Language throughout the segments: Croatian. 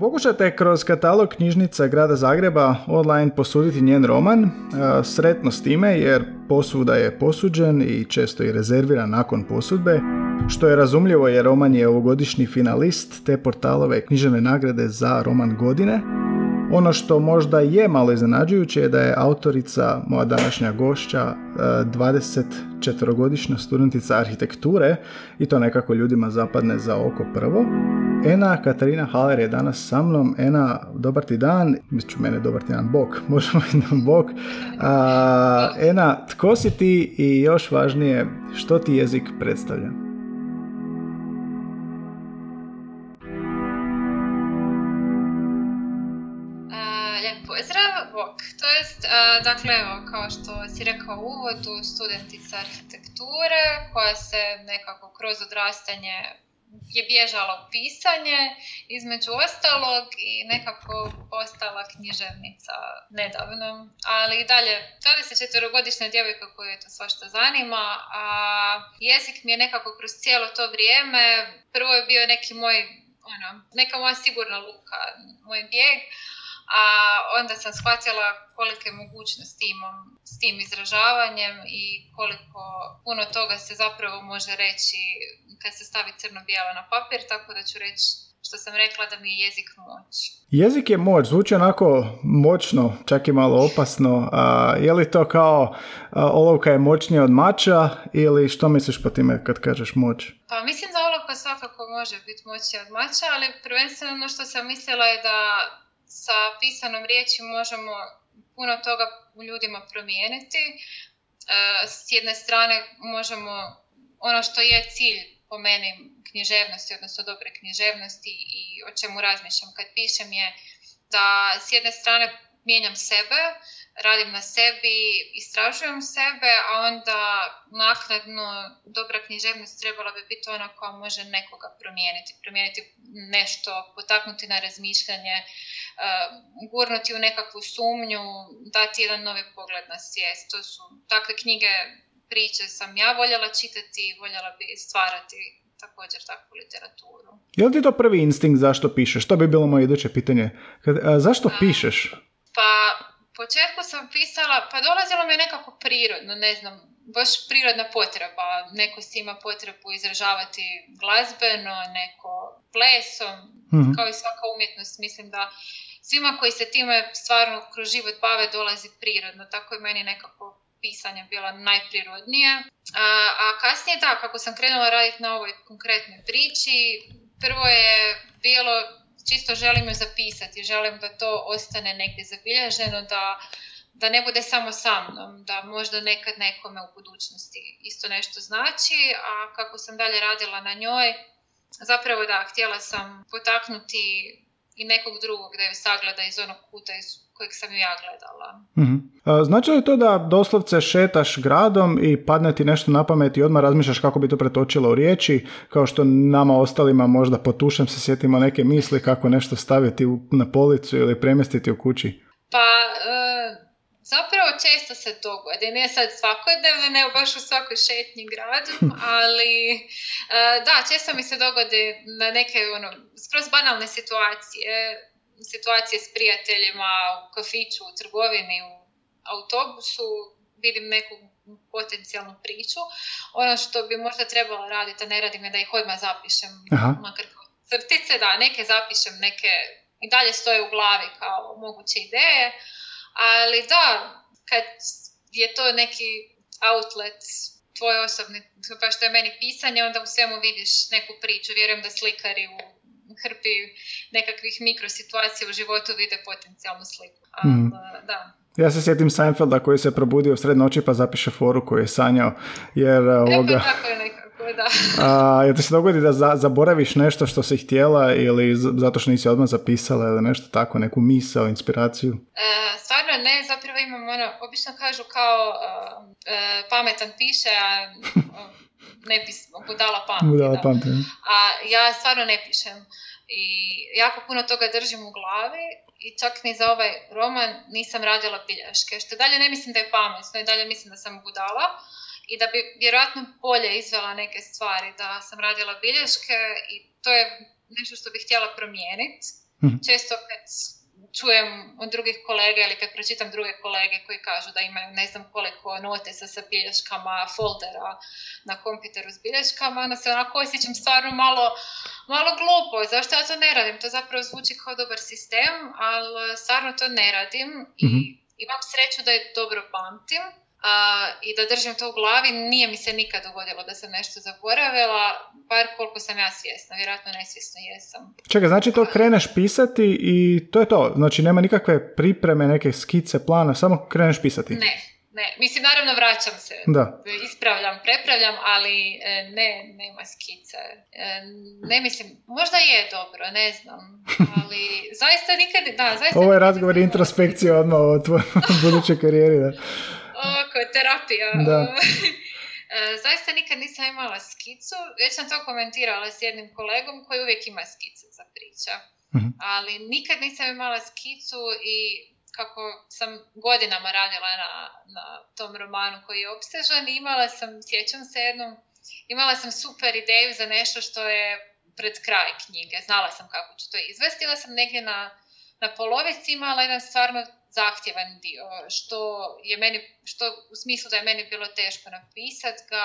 Pokušate kroz katalog knjižnica Grada Zagreba online posuditi njen roman, e, sretno s time jer posuda je posuđen i često i rezerviran nakon posudbe, što je razumljivo jer roman je ovogodišnji finalist te portalove književne nagrade za roman godine. Ono što možda je malo iznenađujuće je da je autorica, moja današnja gošća, 24-godišnja e, studentica arhitekture i to nekako ljudima zapadne za oko prvo. Ena Katarina Haler je danas sa mnom. Ena, dobar ti dan. Mislim, mene dobar ti dan, bok. Možemo nam bok. Ena, tko si ti i još važnije, što ti jezik predstavlja? Jest, dakle, kao što si rekao u uvodu, studentica arhitekture koja se nekako kroz odrastanje je bježala u pisanje, između ostalog i nekako postala književnica nedavno. Ali i dalje, 24-godišnja djevojka koju je to svašta zanima, a jezik mi je nekako kroz cijelo to vrijeme, prvo je bio neki moj, ono, neka moja sigurna luka, moj bijeg, a onda sam shvatila kolike mogućnosti imam s tim izražavanjem i koliko puno toga se zapravo može reći kad se stavi crno-bijelo na papir, tako da ću reći što sam rekla da mi je jezik moć. Jezik je moć, zvuči onako moćno, čak i malo opasno. A, je li to kao a, olovka je moćnija od mača ili što misliš po time kad kažeš moć? Pa mislim da olovka svakako može biti moćnija od mača, ali prvenstveno ono što sam mislila je da sa pisanom riječi možemo puno toga u ljudima promijeniti. E, s jedne strane možemo ono što je cilj po meni književnosti, odnosno dobre književnosti i o čemu razmišljam kad pišem je da s jedne strane mijenjam sebe, radim na sebi, istražujem sebe, a onda naknadno dobra književnost trebala bi biti ona koja može nekoga promijeniti, promijeniti nešto, potaknuti na razmišljanje, uh, gurnuti u nekakvu sumnju, dati jedan novi pogled na svijest. To su takve knjige, priče sam ja voljela čitati, voljela bi stvarati također takvu literaturu. Je li ti to prvi instinkt zašto pišeš? To bi bilo moje iduće pitanje. Kad, zašto pišeš? Pa početku sam pisala, pa dolazilo mi je nekako prirodno, ne znam, baš prirodna potreba. Neko si ima potrebu izražavati glazbeno, neko plesom, mm kao i svaka umjetnost. Mislim da svima koji se time stvarno kroz život bave dolazi prirodno. Tako je meni nekako pisanje bila najprirodnije. A, a kasnije da, kako sam krenula raditi na ovoj konkretnoj priči, prvo je bilo čisto želim ju zapisati, želim da to ostane negdje zabilježeno, da, da ne bude samo sa mnom, da možda nekad nekome u budućnosti isto nešto znači, a kako sam dalje radila na njoj, zapravo da, htjela sam potaknuti i nekog drugog da ju sagleda iz onog kuta iz kojeg sam ju ja gledala. mm Znači li to da doslovce šetaš gradom i padne ti nešto na pamet i odmah razmišljaš kako bi to pretočilo u riječi, kao što nama ostalima možda potušem se sjetimo neke misli kako nešto staviti na policu ili premjestiti u kući? Pa, e, Zapravo često se dogodi, ne sad svakodnevno, ne baš u svakoj šetnji gradu, ali e, da, često mi se dogodi na neke ono, skroz banalne situacije, situacije s prijateljima u kafiću, u trgovini, u autobusu, vidim neku potencijalnu priču. Ono što bi možda trebalo raditi, a ne radim je da ih odmah zapišem, Aha. makar crtice, da, neke zapišem, neke i dalje stoje u glavi kao moguće ideje, ali da, kad je to neki outlet tvoj osobni, pa što je meni pisanje, onda u svemu vidiš neku priču. Vjerujem da slikari u hrpi nekakvih mikrosituacija u životu vide potencijalnu sliku. Ali, mm. da. Ja se sjetim Seinfelda koji se probudio u sred noći pa zapiše foru koju je sanjao. Jer, e, ovoga... E, pa tako je nekako, da. A, jel ti se dogodi da za, zaboraviš nešto što si htjela ili zato što nisi odmah zapisala ili nešto tako, neku misao, inspiraciju? E, stvarno ne, zapravo imam ono, obično kažu kao uh, pametan piše, a ne pis, budala pamti. Budala pamti. A ja stvarno ne pišem. I jako puno toga držim u glavi i čak ni za ovaj roman nisam radila bilješke. Što dalje ne mislim da je pametno i dalje mislim da sam budala i da bi vjerojatno bolje izvela neke stvari da sam radila bilješke i to je nešto što bih htjela promijeniti. Mhm. Često kad čujem od drugih kolega ili kad pročitam druge kolege koji kažu da imaju ne znam koliko notesa sa bilješkama, foldera na kompjuteru s bilješkama, onda se onako osjećam stvarno malo, malo glupo. Zašto ja to ne radim? To zapravo zvuči kao dobar sistem, ali stvarno to ne radim i mhm. imam sreću da je dobro pamtim i da držim to u glavi, nije mi se nikad dogodilo da sam nešto zaboravila, bar koliko sam ja svjesna, vjerojatno nesvjesno jesam. Čekaj, znači to kreneš pisati i to je to, znači nema nikakve pripreme, neke skice, plana, samo kreneš pisati? Ne, ne, mislim naravno vraćam se, da. ispravljam, prepravljam, ali e, ne, nema skice. E, ne mislim, možda je dobro, ne znam, ali zaista nikad, da, zaista Ovo je razgovor introspekcije odmah o tvojoj budućoj karijeri, da oko terapija. Da. E, zaista nikad nisam imala skicu, već sam to komentirala s jednim kolegom koji uvijek ima skice za priča. Mhm. Ali nikad nisam imala skicu i kako sam godinama radila na, na tom romanu koji je obsežan, imala sam, sjećam se jednom, imala sam super ideju za nešto što je pred kraj knjige. Znala sam kako ću to izvesti. Sam negdje na, na polovici imala jedan stvarno zahtjevan dio, što je meni, što u smislu da je meni bilo teško napisati ga,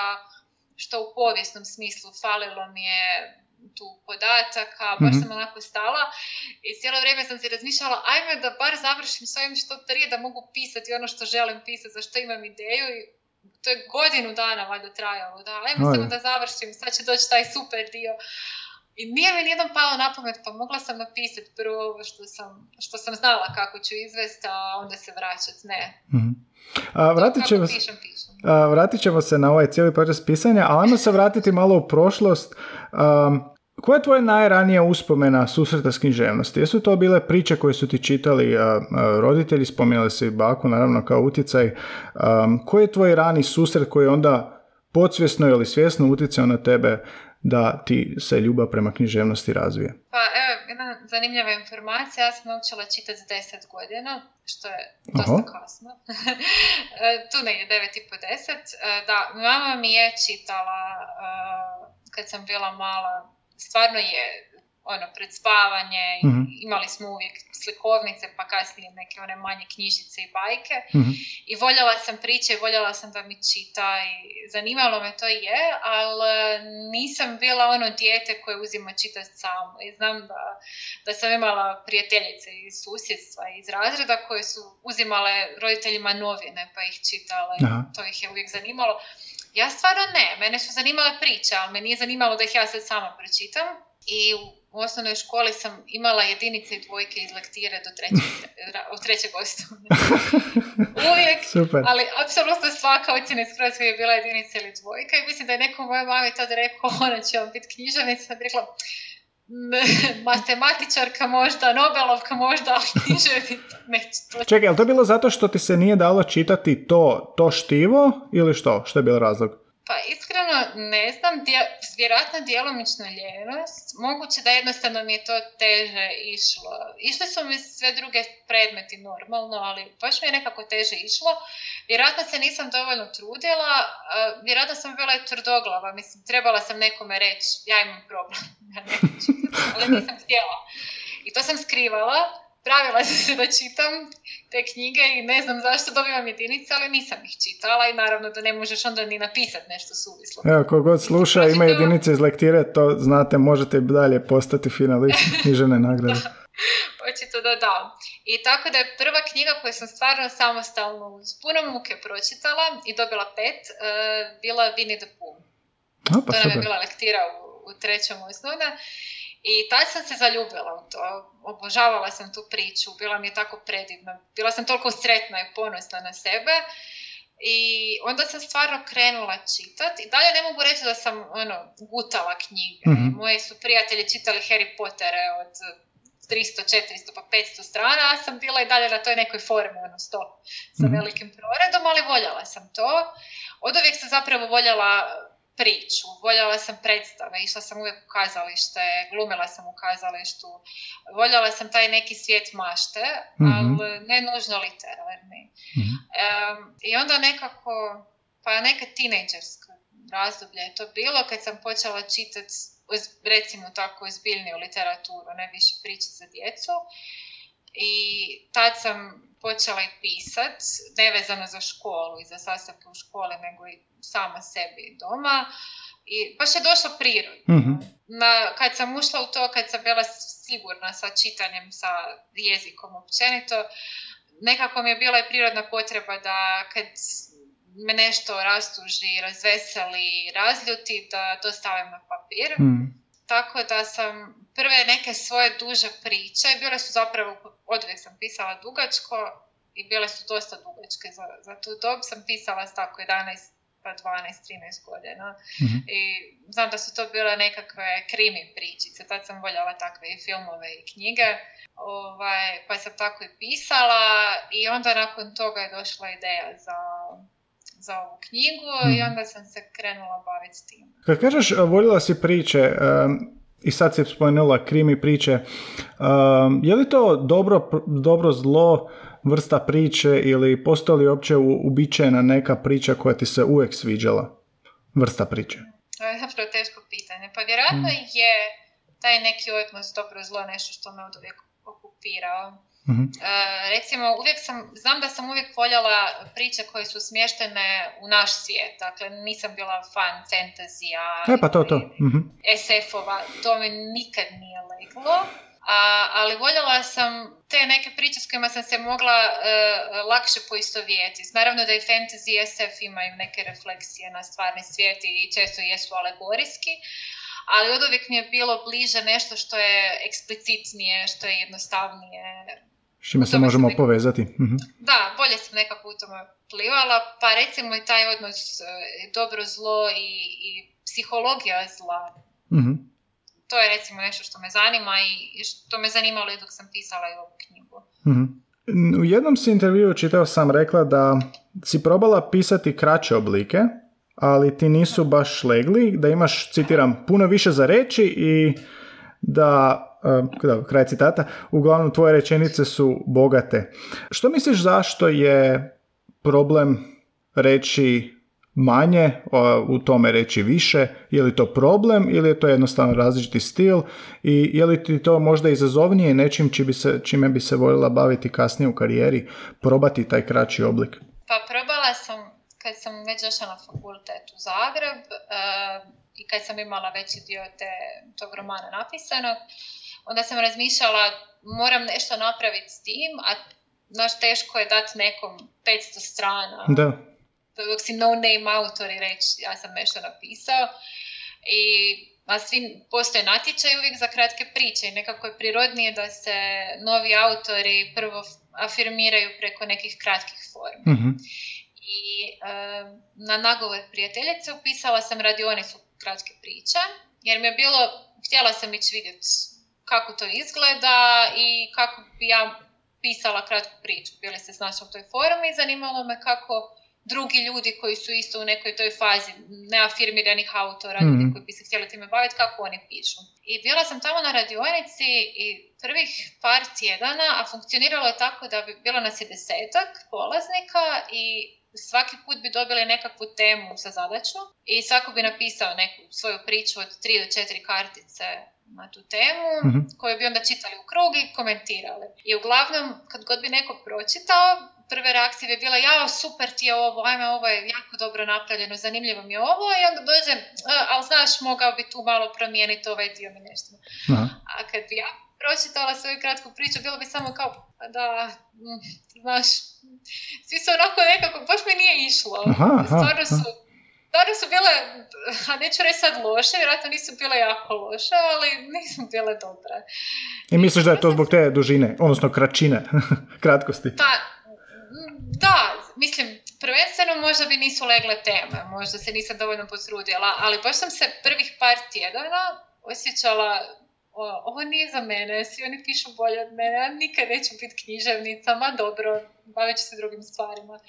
što u povijesnom smislu falilo mi je tu podataka, baš mm-hmm. sam onako stala i cijelo vrijeme sam si razmišljala ajme da bar završim s ovim što prije da mogu pisati ono što želim pisati, za što imam ideju i to je godinu dana valjda trajalo, da ajme samo da završim, sad će doći taj super dio. I nije mi nijednom palo na pamet, pa mogla sam napisati prvo ovo što sam, što sam znala kako ću izvesti, a onda se vraćati. Ne. Mm-hmm. A, vratit, ćemo, pišem, pišem. A, vratit ćemo se na ovaj cijeli proces pisanja, a ajmo se vratiti malo u prošlost. Um, koja je tvoja najranija uspomena susreta s književnosti? Jesu to bile priče koje su ti čitali a, a, roditelji, spominjali se i baku, naravno kao utjecaj. Um, koji je tvoj rani susret koji je onda podsvjesno ili svjesno utjecao na tebe da ti se ljubav prema književnosti razvije? Pa evo, jedna zanimljiva informacija, ja sam naučila čitati s 10 godina, što je dosta Aha. kasno. tu negdje 9 i po 10. E, da, mama mi je čitala uh, kad sam bila mala, stvarno je ono, pred spavanje, mm imali smo uvijek slikovnice, pa kasnije neke one manje knjižice i bajke. mm I voljela sam priče, voljela sam da mi čita i zanimalo me to je, ali nisam bila ono dijete koje uzima čitati samo. I znam da, da sam imala prijateljice iz susjedstva, iz razreda koje su uzimale roditeljima novine pa ih čitale. To ih je uvijek zanimalo. Ja stvarno ne, mene su zanimale priče, ali me nije zanimalo da ih ja sad sama pročitam. I u osnovnoj školi sam imala jedinice i dvojke iz lektire do trećeg, od trećeg osnovne. Uvijek, Super. ali apsolutno svaka ocjena iz Hrvatske je bila jedinica ili dvojka i mislim da je neko mojoj mami tad rekao ona će vam biti književnica, sad rekla matematičarka možda, Nobelovka možda, ali književnica neće. Čekaj, je li to bilo zato što ti se nije dalo čitati to, to štivo ili što? Što je bilo razlog? Pa iskreno ne znam, dje, vjerojatno djelomično ljenost, moguće da jednostavno mi je to teže išlo. Išle su mi sve druge predmeti normalno, ali baš mi je nekako teže išlo. Vjerojatno se nisam dovoljno trudila, vjerojatno sam bila i tvrdoglava, mislim, trebala sam nekome reći, ja imam problem, ali nisam htjela. I to sam skrivala, pravila sam se da čitam te knjige i ne znam zašto dobivam jedinice, ali nisam ih čitala i naravno da ne možeš onda ni napisati nešto suvislo. Evo, kogod sluša, ima jedinice iz lektire, to znate, možete dalje postati finalist knjižene nagrade. Očito da da. I tako da je prva knjiga koju sam stvarno samostalno uz puno muke pročitala i dobila pet, uh, bila Winnie the Pooh. pa to nam je bila lektira u, u trećom osnovna. I tad sam se zaljubila u to. Obožavala sam tu priču, bila mi je tako predivna. Bila sam toliko sretna i ponosna na sebe. I onda sam stvarno krenula čitati. I dalje ne mogu reći da sam ono, gutala knjige. mm Moji su prijatelji čitali Harry Pottere od 300, 400 pa 500 strana, a sam bila i dalje na toj nekoj formi, ono sto, sa mhm. velikim proredom, ali voljela sam to. Od uvijek sam zapravo voljela priču, voljela sam predstave, išla sam uvijek u kazalište, glumila sam u kazalištu, voljela sam taj neki svijet mašte, mm ali ne nužno literarni. mm I onda nekako, pa neka tinejdžerska razdoblje je to bilo kad sam počela čitati recimo tako ozbiljniju literaturu, ne više priče za djecu. I tad sam počela i pisat, nevezano za školu i za sastavke u školi, nego i sama sebi doma. I baš je došlo prirodno. mm Na, kad sam ušla u to, kad sam bila sigurna sa čitanjem, sa jezikom općenito, nekako mi je bila i prirodna potreba da kad me nešto rastuži, razveseli, razljuti, da to stavim na papir. Mm. Tako da sam prve neke svoje duže priče, bile su zapravo, odvijek sam pisala dugačko i bile su dosta dugačke za, za tu dob, sam pisala s tako 11 pa 12, 13 godina. mm I znam da su to bile nekakve krimi pričice, tad sam voljela takve i filmove i knjige, ovaj, pa sam tako i pisala i onda nakon toga je došla ideja za za ovu knjigu i mhm. onda sam se krenula baviti s tim. Kad kažeš voljela si priče i sad si spomenula krimi priče, je li to dobro, dobro zlo vrsta priče ili postoji li uopće uobičajena neka priča koja ti se uvijek sviđala? Vrsta priče. To je zapravo teško pitanje. Pa vjerojatno mm. je taj neki odnos dobro zlo nešto što me od uvijek okupirao. Uh, recimo, uvijek sam, znam da sam uvijek voljela priče koje su smještene u naš svijet. Dakle, nisam bila fan fantazija. E, pa to, to. uh SF-ova. To me nikad nije leglo. A, ali voljela sam te neke priče s kojima sam se mogla uh, lakše poistovjetiti. Naravno da i fantasy i SF imaju neke refleksije na stvarni svijet i često jesu alegorijski, ali od uvijek mi je bilo bliže nešto što je eksplicitnije, što je jednostavnije, s čime se možemo povezati. Mhm. Da, bolje sam nekako u tome plivala, pa recimo i taj odnos e, dobro zlo i, i psihologija zla. Mhm. To je recimo nešto što me zanima i što me zanimalo i dok sam pisala i ovu knjigu. Mhm. U jednom si intervju čitao sam rekla da si probala pisati kraće oblike, ali ti nisu baš legli, da imaš, citiram, puno više za reći i da da, kraj citata, uglavnom tvoje rečenice su bogate. Što misliš zašto je problem reći manje, u tome reći više, je li to problem ili je to jednostavno različiti stil i je li ti to možda izazovnije nečim či bi se, čime bi se voljela baviti kasnije u karijeri, probati taj kraći oblik? Pa probala sam kad sam već došla na fakultet u Zagreb uh, i kad sam imala veći dio te, tog romana napisanog, onda sam razmišljala moram nešto napraviti s tim, a znaš teško je dati nekom 500 strana. Da. Dok si no name autor i reći ja sam nešto napisao. I a svi postoje natječaj uvijek za kratke priče i nekako je prirodnije da se novi autori prvo afirmiraju preko nekih kratkih formi. mm I na nagovor prijateljice upisala sam radionicu kratke priče, jer mi je bilo, htjela sam ići vidjeti kako to izgleda i kako bi ja pisala kratku priču. Bili se našla u toj forumi i zanimalo me kako drugi ljudi koji su isto u nekoj toj fazi neafirmiranih autora, mm ljudi koji bi se htjeli time baviti, kako oni pišu. I bila sam tamo na radionici i prvih par tjedana, a funkcioniralo je tako da bi bilo nas je desetak polaznika i svaki put bi dobili nekakvu temu sa zadaću i svako bi napisao neku svoju priču od tri do četiri kartice na tu temu, mm koju bi onda čitali u krug i komentirali. I uglavnom, kad god bi neko pročitao, prve reakcije bi bila, ja, super ti je ovo, ajme, ovo je jako dobro napravljeno, zanimljivo mi je ovo, i onda dođe, ali znaš, mogao bi tu malo promijeniti ovaj dio mi nešto. A kad bi ja pročitala svoju kratku priču, bilo bi samo kao, pa da, mm, znaš, svi su onako nekako, baš mi nije išlo. Stvarno su stvari su bile, a neću reći sad loše, vjerojatno nisu bile jako loše, ali nisu bile dobre. I misliš da je to zbog te dužine, odnosno kraćine, kratkosti? Pa, da, mislim, prvenstveno možda bi nisu legle teme, možda se nisam dovoljno posrudila, ali baš sam se prvih par tjedana osjećala ovo nije za mene, svi oni pišu bolje od mene, ja nikad neću biti književnica, ma dobro, bavit ću se drugim stvarima.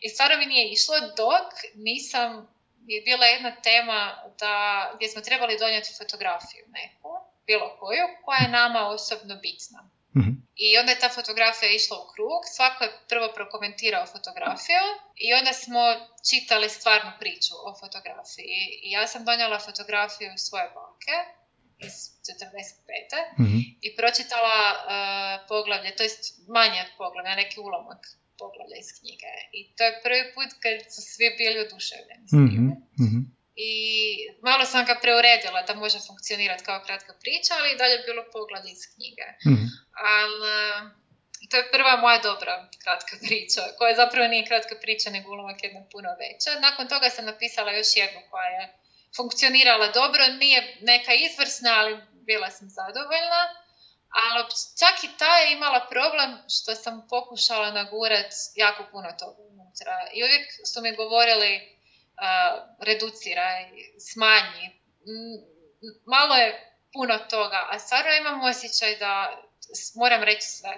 I stvarno mi nije išlo dok nisam je bila jedna tema da, gdje smo trebali donijeti fotografiju neku, bilo koju, koja je nama osobno bitna. Mhm. I onda je ta fotografija išla u krug, svako je prvo prokomentirao fotografiju i onda smo čitali stvarnu priču o fotografiji. I ja sam donijela fotografiju svoje bake iz 45. Mhm. i pročitala uh, poglavlje, to jest manje od poglavlja, neki ulomak poglavlja iz knjige. I to je prvi put kad su svi bili oduševljeni s time. Mhm. Mhm. I malo sam ga preuredila da može funkcionirati kao kratka priča, ali i dalje je bilo poglavlje iz knjige. Mhm. Ali to je prva moja dobra kratka priča, koja zapravo nije kratka priča, nego ulomak jedna puno veća. Nakon toga sam napisala još jednu koja je funkcionirala dobro, nije neka izvrsna, ali bila sam zadovoljna. Ali čak i ta je imala problem što sam pokušala nagurat jako puno toga unutra. I uvijek su mi govorili reduciraj, smanji. Malo je puno toga, a stvarno imam osjećaj da moram reći sve.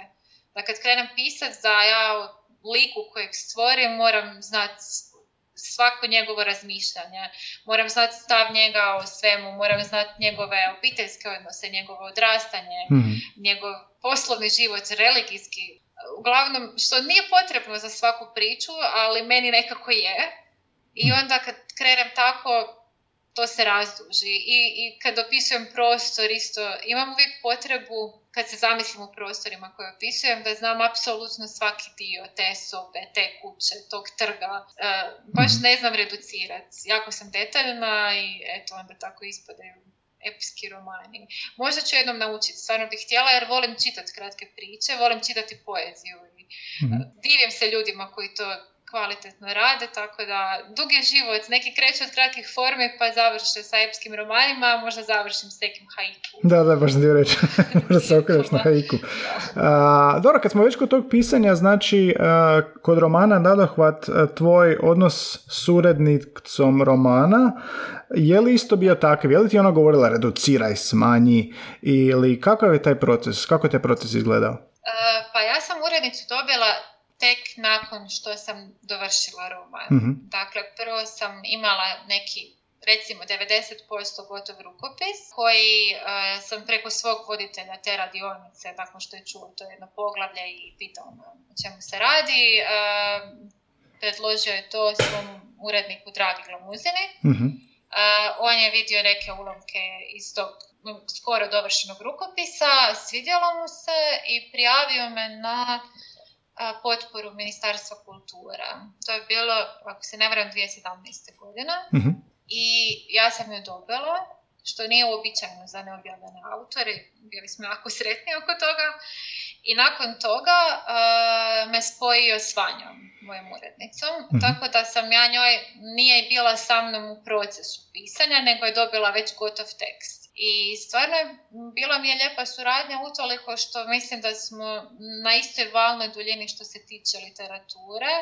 Da kad krenem pisat, da ja liku kojeg stvorim moram znati svako njegovo razmišljanje, moram znati stav njega o svemu, moram znati njegove obiteljske odnose, njegovo odrastanje, Mhm. njegov poslovni život, religijski. Uglavnom, što nije potrebno za svaku priču, ali meni nekako je. I onda kad krenem tako, to se razduži. I, I kad opisujem prostor isto, imam uvijek potrebu, kad se zamislim u prostorima koje opisujem, da znam apsolutno svaki dio te sobe, te kuće, tog trga. E, baš Mhm. ne znam reducirati. Jako sam detaljna i eto, onda tako ispadaju epski romani. Možda ću jednom naučiti, stvarno bih htjela jer volim čitati kratke priče, volim čitati poeziju i Mhm. divim se ljudima koji to kvalitetno rade, tako da dug je život, neki kreću od kratkih formi pa završe sa epskim romanima, a možda završim s nekim haiku. Da, da, baš htio reći. Možda se okreneš na haiku. A, dobro, kad smo već kod tog pisanja, znači, a, kod romana Nadohvat, a, tvoj odnos s urednicom romana, je li isto bio takav? Je li ti ona govorila reduciraj, smanji? Ili kakav je taj proces? Kako je taj proces izgledao? Pa ja sam urednicu dobila tek nakon što sam dovršila roman. Mhm. Dakle, prvo sam imala neki recimo 90% gotov rukopis koji e, sam preko svog voditelja te radionice, nakon što je čuo to jedno poglavlje i pitao me o čemu se radi, e, predložio je to svom uredniku Dragi Glamuzini. Mhm. Uh, on je vidio neke ulomke iz tog skoro dovršenog rukopisa, svidjelo mu se i prijavio me na potporu Ministarstva kultura. To je bilo, ako se ne varam, 2017. godine Mhm. i ja sam ju dobila, što nije uobičajeno za neobjavljene autore, bili smo jako sretni oko toga. I nakon toga uh, me spojio s Vanjom, mojom urednicom, Mhm. tako da sam ja njoj, nije bila sa mnom u procesu pisanja, nego je dobila već gotov tekst. I stvarno je, bila mi je lijepa suradnja utoliko što mislim da smo na istoj valnoj duljini što se tiče literature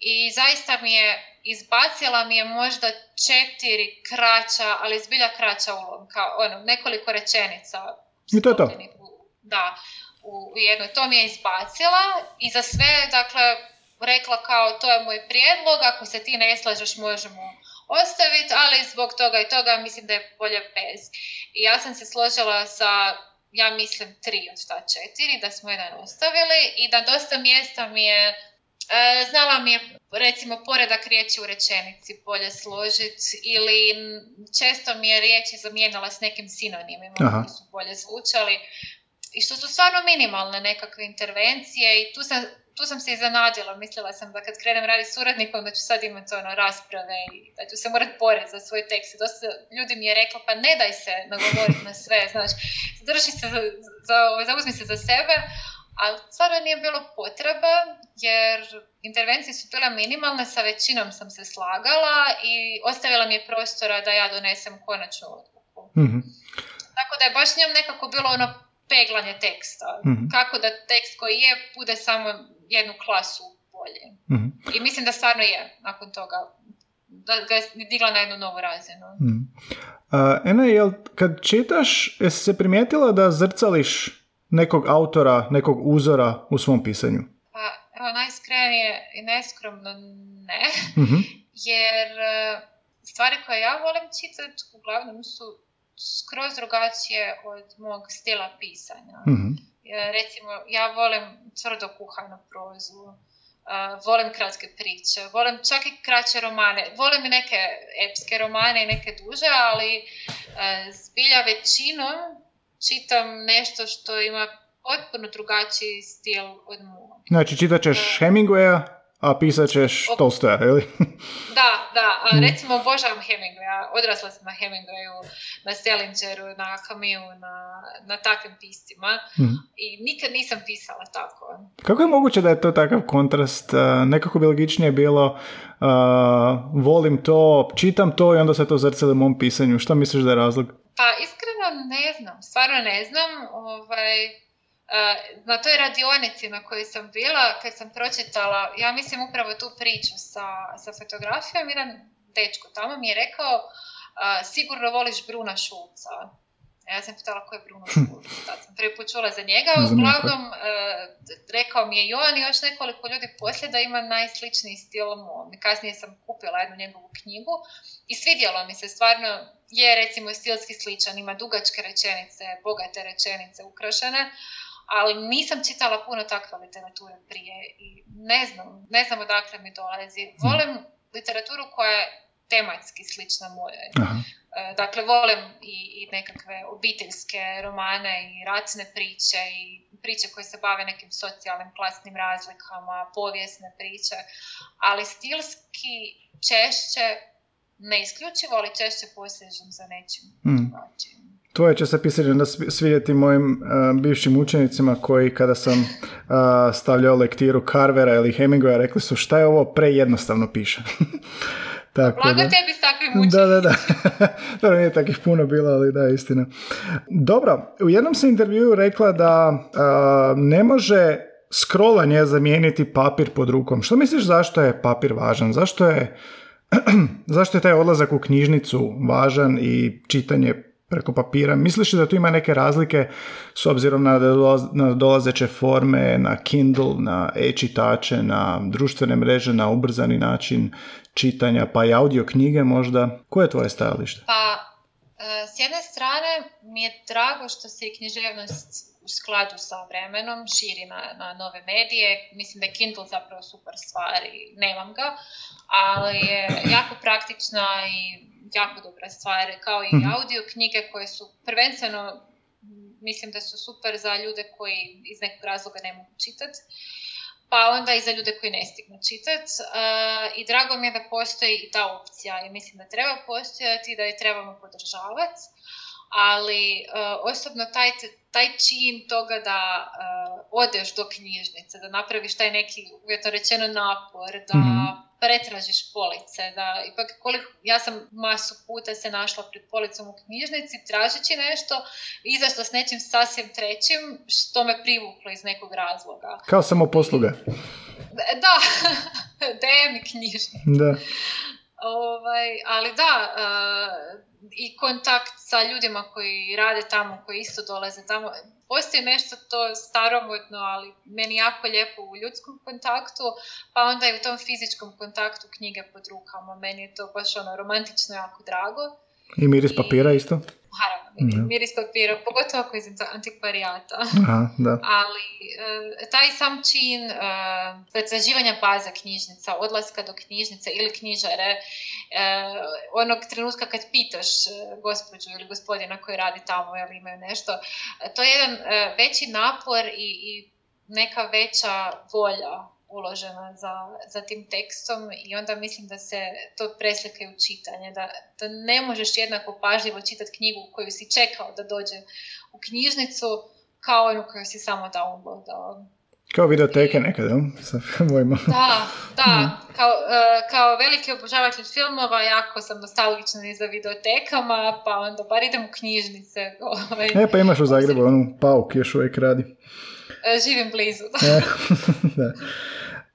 i zaista mi je, izbacila mi je možda četiri kraća, ali zbilja kraća ulomka, ono, nekoliko rečenica. I to je to. Da, u, u jednoj. To mi je izbacila i za sve, dakle, rekla kao to je moj prijedlog, ako se ti ne slažeš možemo ostaviti, ali zbog toga i toga mislim da je bolje bez. I ja sam se složila sa, ja mislim, tri od ta četiri, da smo jedan ostavili i da dosta mjesta mi je, e, znala mi je recimo poredak riječi u rečenici bolje složiti ili često mi je riječi zamijenila s nekim sinonimima Aha. koji su bolje zvučali i što su stvarno minimalne nekakve intervencije i tu sam, tu sam se iznenadila. Mislila sam da kad krenem raditi s urednikom da ću sad imati ono rasprave i da ću se morati boriti za svoj tekst. Dosta ljudi mi je reklo pa ne daj se nagovoriti na sve, znaš, drži se za, za, ovaj, zauzmi se za sebe, ali stvarno nije bilo potrebe jer intervencije su bile minimalne, sa većinom sam se slagala i ostavila mi je prostora da ja donesem konačnu odluku. Mhm. Tako da je baš njom nekako bilo ono peglanje teksta. Mhm. Kako da tekst koji je bude samo jednu klasu bolje. Mhm. I mislim da stvarno je nakon toga. Da ga je digla na jednu novu razinu. Mhm. A, Ena, jel kad čitaš, jesi se primijetila da zrcališ nekog autora, nekog uzora u svom pisanju? Pa, evo, najiskrenije i neskromno ne. Mhm. jer e, stvari koje ja volim čitati uglavnom su skroz drugačije od mog stila pisanja. Mhm. Recimo, ja volim tvrdo kuhanu prozu, uh, volim kratke priče, volim čak i kraće romane, volim i neke epske romane i neke duže, ali uh, zbilja većinom čitam nešto što ima potpuno drugačiji stil od mog. Znači, čitat ćeš Hemingwaya, a pisat ćeš Tolstoja, ili? Da, da, a recimo obožavam Hemingwaya, odrasla sam na Hemingwayu, na Selingeru, na Camusu, na, na takvim piscima Mhm. i nikad nisam pisala tako. Kako je moguće da je to takav kontrast? Nekako bi logičnije bilo uh, volim to, čitam to i onda se to zrcali u mom pisanju. Što misliš da je razlog? Pa iskreno ne znam, stvarno ne znam. Ovaj, na toj radionici na kojoj sam bila, kad sam pročitala, ja mislim upravo tu priču sa, sa fotografijom, jedan dečko tamo mi je rekao eh, sigurno voliš Bruna Šulca. Ja sam pitala ko je Bruno Šulc, tad sam prvi put čula za njega, uglavnom eh, rekao mi je i on i još nekoliko ljudi poslije da ima najsličniji stil mom. Kasnije sam kupila jednu njegovu knjigu i svidjelo mi se stvarno, je recimo stilski sličan, ima dugačke rečenice, bogate rečenice ukrašene, ali nisam čitala puno takve literature prije i ne znam, ne znam odakle mi dolazi. Volim literaturu koja je tematski slična mojoj. Aha. E, Dakle, volim i, i nekakve obiteljske romane i ratne priče i priče koje se bave nekim socijalnim klasnim razlikama, povijesne priče, ali stilski češće, ne isključivo, ali češće posežem za nečim Mm. drugačijim. Tvoje će se pisanje onda svi- svidjeti mojim uh, bivšim učenicima koji kada sam uh, stavljao lektiru Carvera ili Hemingwaya rekli su šta je ovo prejednostavno piše. Tako Blago da. tebi s takvim Da, da, da. učenicima. Dobro, nije takih puno bilo, ali da, istina. Dobro, u jednom se intervjuu rekla da a, ne može scrollanje zamijeniti papir pod rukom. Što misliš zašto je papir važan? Zašto je, zašto je taj odlazak u knjižnicu važan i čitanje preko papira? Misliš li da tu ima neke razlike s obzirom na dolazeće forme, na Kindle, na e-čitače, na društvene mreže, na ubrzani način čitanja, pa i audio knjige možda? Koje je tvoje stajalište? Pa, e, s jedne strane mi je drago što se i književnost u skladu sa vremenom širi na, na nove medije. Mislim da je Kindle zapravo super stvar i nemam ga, ali je jako praktična i jako dobra stvar, kao i Mhm. audio knjige koje su prvenstveno mislim da su super za ljude koji iz nekog razloga ne mogu čitati pa onda i za ljude koji ne stignu čitat. E, I drago mi je da postoji i ta opcija i mislim da treba postojati i da je trebamo podržavati. Ali osobno taj, taj čin toga da odeš do knjižnice, da napraviš taj neki, uvjetno rečeno, napor, da Mhm. Pretražiš police, da ipak koliko, ja sam masu puta se našla pred policom u knjižnici tražeći nešto, izašla s nečim sasvim trećim što me privuklo iz nekog razloga. Kao samo posluga. Da, DM i knjižnicu. Da. Ovaj, ali da, eh, i kontakt sa ljudima koji rade tamo, koji isto dolaze tamo. Postoji nešto to staromodno, ali meni jako lijepo u ljudskom kontaktu, pa onda i u tom fizičkom kontaktu knjige pod rukama. Meni je to baš ono romantično jako drago. I miris papira isto? Naravno, Mhm. miris papira, pogotovo ako je iz antikvarijata. Aha, da. ali taj sam čin pretraživanja baza knjižnica, odlaska do knjižnice ili knjižare, onog trenutka kad pitaš e, gospođu ili gospodina koji radi tamo ili imaju nešto, to je jedan e, veći napor i, i neka veća volja uložena za, za tim tekstom i onda mislim da se to preslika u čitanje, da, da ne možeš jednako pažljivo čitati knjigu koju si čekao da dođe u knjižnicu kao onu koju si samo downloadao. Kao videoteke nekada, sa filmovima. Da, da, kao, e, kao veliki obožavatelj filmova jako sam nostalgična i za videotekama, pa onda bar idem u knjižnice. Ovaj, E, pa imaš u Zagrebu onu pauk još uvijek radi. E, živim blizu. E, da.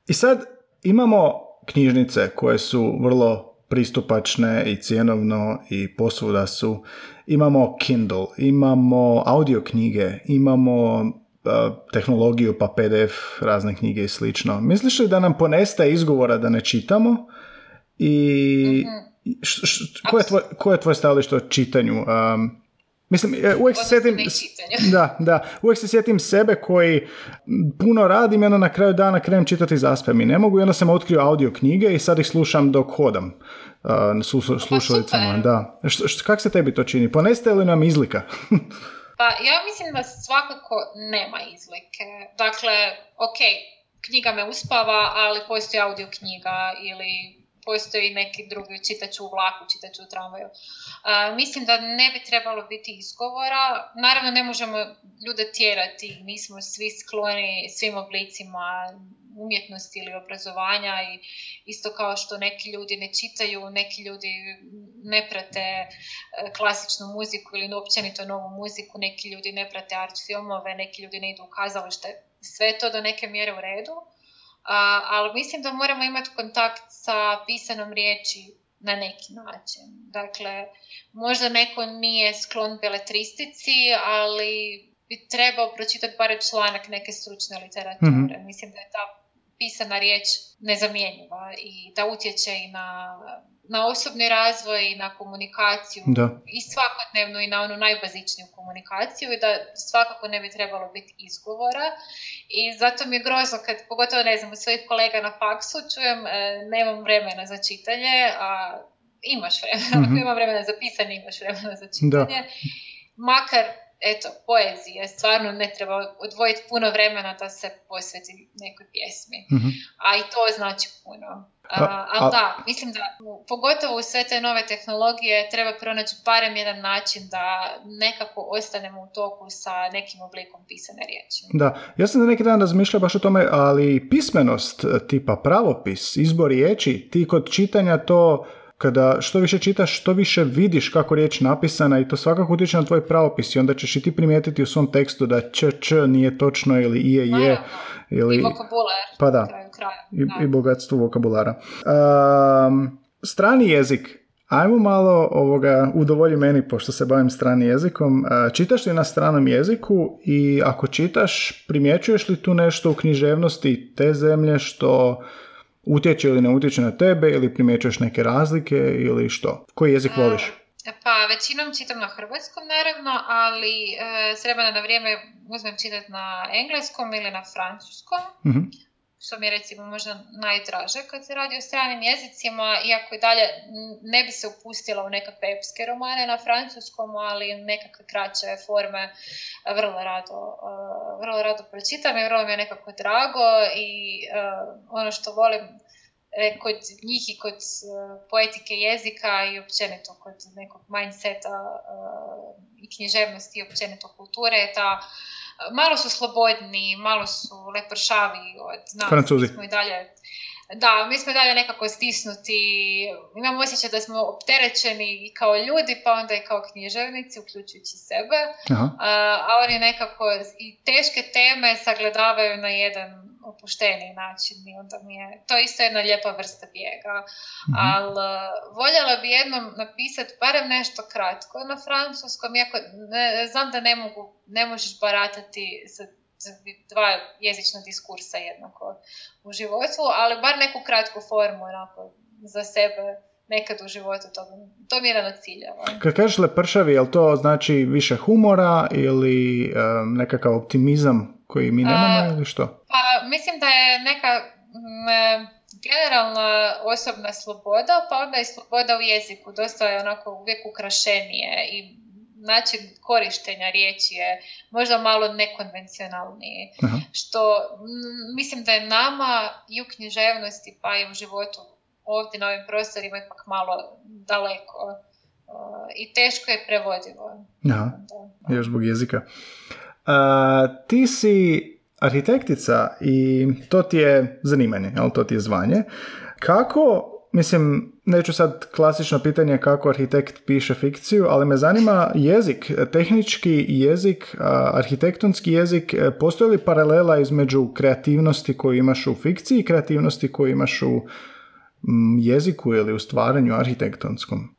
I sad imamo knjižnice koje su vrlo pristupačne i cjenovno i posvuda su. Imamo Kindle, imamo audio knjige, imamo a, tehnologiju pa PDF, razne knjige i slično. Misliš li da nam ponestaje izgovora da ne čitamo i ko, je tvoj, ko je tvoj stajalište o čitanju? Um, Mislim, e, uvijek se sjetim... Da, da. Uvijek se sjetim sebe koji puno radim i onda na kraju dana krenem čitati zaspem i ne mogu i onda sam otkrio audio knjige i sad ih slušam dok hodam. Uh, slušalicama, da. kako se tebi to čini? Ponestaje li nam izlika? pa ja mislim da svakako nema izlike. Dakle, ok, knjiga me uspava, ali postoji audio knjiga ili postoji neki drugi čitaću u vlaku, čitaću u tramvaju. mislim da ne bi trebalo biti izgovora. Naravno ne možemo ljude tjerati, nismo svi skloni svim oblicima umjetnosti ili obrazovanja i isto kao što neki ljudi ne čitaju, neki ljudi ne prate e, klasičnu muziku ili općenito novu muziku, neki ljudi ne prate art filmove, neki ljudi ne idu u kazalište. Sve to do neke mjere u redu ali mislim da moramo imati kontakt sa pisanom riječi na neki način. Dakle, možda neko nije sklon beletristici, ali bi trebao pročitati barem članak neke stručne literature. mm Mislim da je ta pisana riječ nezamjenjiva i da utječe i na na osobni razvoj i na komunikaciju da. i svakodnevnu i na onu najbazičniju komunikaciju i da svakako ne bi trebalo biti izgovora i zato mi je grozno kad pogotovo ne znam svojih kolega na faksu čujem e, nemam vremena za čitanje a imaš vremena, mm-hmm. ako vremena za pisanje imaš vremena za čitanje makar eto, poezije, stvarno ne treba odvojiti puno vremena da se posveti nekoj pjesmi. mm A i to znači puno. A, ali da, mislim da pogotovo u sve te nove tehnologije treba pronaći barem jedan način da nekako ostanemo u toku sa nekim oblikom pisane riječi. Da, ja sam da neki dan razmišljao baš o tome, ali pismenost tipa pravopis, izbor riječi, ti kod čitanja to kada što više čitaš, što više vidiš kako riječ napisana i to svakako utječe na tvoj pravopis i onda ćeš i ti primijetiti u svom tekstu da č, č nije točno ili je, je. Ili... I vokabular. Pa da. I, I bogatstvo vokabulara. Um, strani jezik. Ajmo malo ovoga, udovolji meni, pošto se bavim stranim jezikom. Čitaš li na stranom jeziku i ako čitaš, primjećuješ li tu nešto u književnosti te zemlje što utječe ili ne utječe na tebe ili primjećuješ neke razlike ili što? Koji jezik voliš? Pa većinom čitam na hrvatskom naravno, ali e, s vremena na vrijeme uzmem čitati na engleskom ili na francuskom. mm što mi je recimo možda najdraže kad se radi o stranim jezicima, iako i dalje ne bi se upustila u nekakve epske romane na francuskom, ali nekakve kraće forme vrlo rado, vrlo rado pročitam i vrlo mi je nekako drago i ono što volim e, kod njih i kod poetike jezika i općenito kod nekog mindseta i književnosti i općenito kulture je ta malo su slobodni, malo su lepršavi od nas. Francuzi. Smo i dalje, da, mi smo i dalje nekako stisnuti. Imamo osjećaj da smo opterećeni i kao ljudi, pa onda i kao književnici, uključujući sebe. Aha. A, a oni nekako i teške teme sagledavaju na jedan opušteniji način i onda mi je to isto jedna lijepa vrsta bijega. mm Ali uh, voljela bi jednom napisati barem nešto kratko na francuskom, iako ne, znam da ne mogu, ne možeš baratati sa dva jezična diskursa jednako u životu, ali bar neku kratku formu onako za sebe nekad u životu, to, to mi je jedan od ciljeva. Kad kažeš lepršavi, je to znači više humora ili um, nekakav optimizam koji mi nemamo ili što? Pa mislim da je neka generalna osobna sloboda, pa onda i sloboda u jeziku. Dosta je onako uvijek ukrašenije i način korištenja riječi je možda malo nekonvencionalniji. Što mislim da je nama i u književnosti pa i u životu ovdje na ovim prostorima ipak malo daleko i teško je prevodivo. Aha, još zbog jezika. Ti si arhitektica i to ti je zanimanje, ali to ti je zvanje. Kako, mislim, neću sad klasično pitanje kako arhitekt piše fikciju, ali me zanima jezik, tehnički jezik, arhitektonski jezik, e, postoji li paralela između kreativnosti koju imaš u fikciji i kreativnosti koju imaš u jeziku ili u stvaranju arhitektonskom?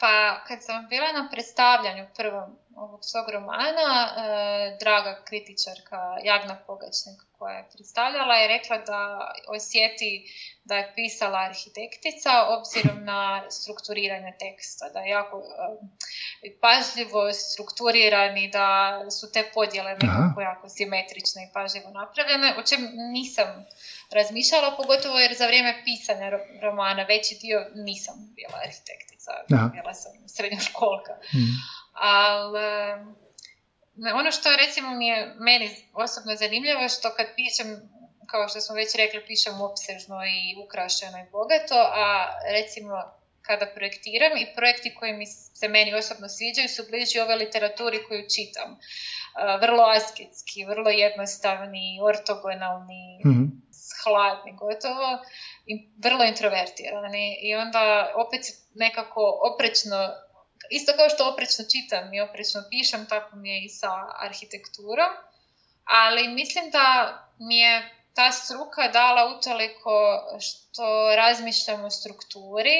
pa kad sam bila na predstavljanju prvom ovog svog romana, e, draga kritičarka Jagna Pogačnik koja je predstavljala je rekla da osjeti da je pisala arhitektica obzirom na strukturiranje teksta, da je jako e, pažljivo strukturirani, da su te podjele nekako jako simetrične i pažljivo napravljene, o čem nisam razmišljala, pogotovo jer za vrijeme pisanja romana veći dio nisam bila arhitektica, Aha. bila sam srednjoškolka. Mm. Ali ono što recimo mi je meni osobno zanimljivo što kad pišem kao što smo već rekli, pišem opsežno i ukrašeno i bogato, a recimo kada projektiram i projekti koji mi se meni osobno sviđaju su bliži ove literaturi koju čitam. Vrlo asketski, vrlo jednostavni, ortogonalni, mm hladni gotovo i vrlo introvertirani. I onda opet nekako oprečno isto kao što oprečno čitam i oprečno pišem, tako mi je i sa arhitekturom. Ali mislim da mi je ta struka dala utoliko što razmišljam o strukturi,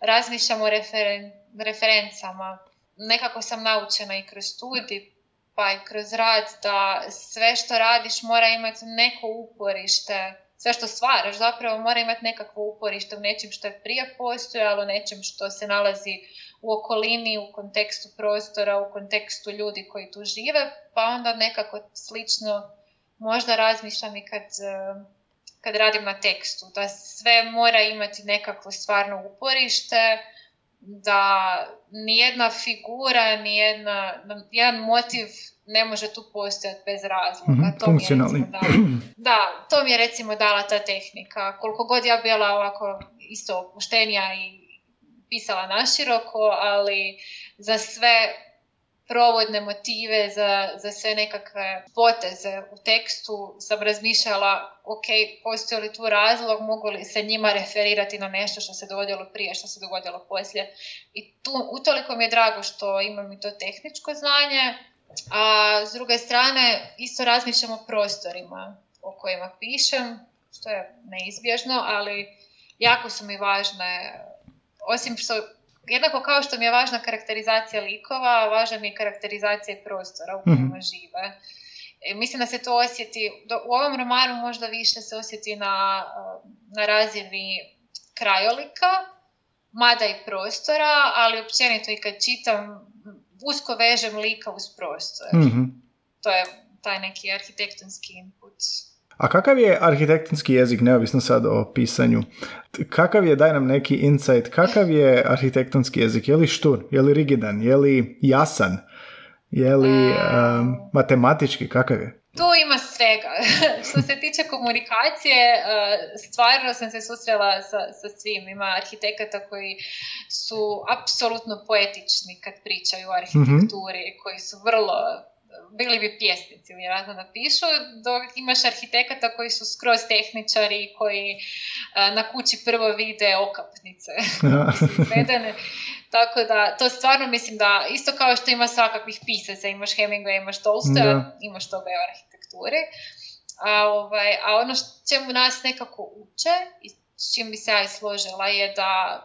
razmišljam o referen, referencama. Nekako sam naučena i kroz studij, pa i kroz rad da sve što radiš mora imati neko uporište sve što stvaraš zapravo mora imati nekakvo uporište u nečem što je prije postojalo, nečem što se nalazi u okolini, u kontekstu prostora, u kontekstu ljudi koji tu žive, pa onda nekako slično možda razmišljam i kad, eh, kad radim na tekstu, da sve mora imati nekakvo stvarno uporište, da nijedna figura, nijedna, jedan motiv ne može tu postojati bez razloga. Mm-hmm, to funkcionalni. Mi je, da, to mi je recimo dala ta tehnika. Koliko god ja bila ovako isto opuštenija i pisala naširoko, ali za sve provodne motive, za, za sve nekakve poteze u tekstu sam razmišljala, ok, postoji li tu razlog, mogu li se njima referirati na nešto što se dogodilo prije, što se dogodilo poslije. I tu, utoliko mi je drago što imam i to tehničko znanje, a s druge strane isto razmišljam o prostorima o kojima pišem, što je neizbježno, ali jako su mi važne, osim što jednako kao što mi je važna karakterizacija likova, važna mi je karakterizacija prostora u kojima žive. E, mislim da se to osjeti, u ovom romanu možda više se osjeti na, na razini krajolika, mada i prostora, ali općenito i kad čitam, usko vežem lika uz prostor. mm To je taj neki arhitektonski input. A kakav je arhitektonski jezik, neovisno sad o pisanju? Kakav je, daj nam neki insight, kakav je arhitektonski jezik? Je li štur? Je li rigidan? Je li jasan? Je li um, matematički? Kakav je? Tu ima svega. Što se tiče komunikacije, uh, stvarno sam se susrela sa, sa svim. Ima arhitekata koji su apsolutno poetični kad pričaju o arhitekturi, koji su vrlo bili bi pjesnici vjerojatno da pišu, dok imaš arhitekata koji su skroz tehničari, koji uh, na kući prvo vide okapnice. Tako da, to stvarno mislim da, isto kao što ima svakakvih pisaca, imaš Hemingway, imaš Tolstoja, imaš toga u arhitekturi. A, ovaj, a ono čemu nas nekako uče i s čim bi se ja i složila je da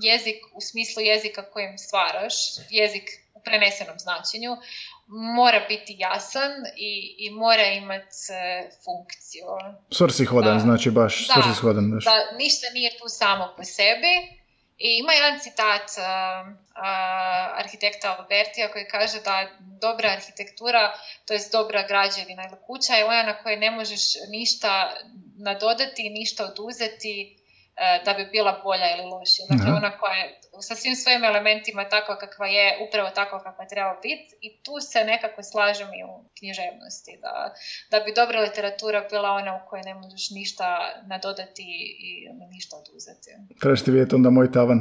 jezik u smislu jezika kojim stvaraš, jezik u prenesenom značenju, mora biti jasan i, i mora imati e, funkciju. Svrsishodan, znači baš da, svrsishodan. Da, ništa nije tu samo po sebi. I ima jedan citat uh, uh, arhitekta Albertija koji kaže da dobra arhitektura, to je dobra građevina ili kuća je ona na kojoj ne možeš ništa nadodati, ništa oduzeti, da bi bila bolja ili lošija. Dakle, ona koja je sa svim svojim elementima takva kakva je, upravo takva kakva treba biti i tu se nekako slažem i u književnosti. Da, da bi dobra literatura bila ona u kojoj ne možeš ništa nadodati i ništa oduzeti. Trebaš ti vidjeti onda moj tavan.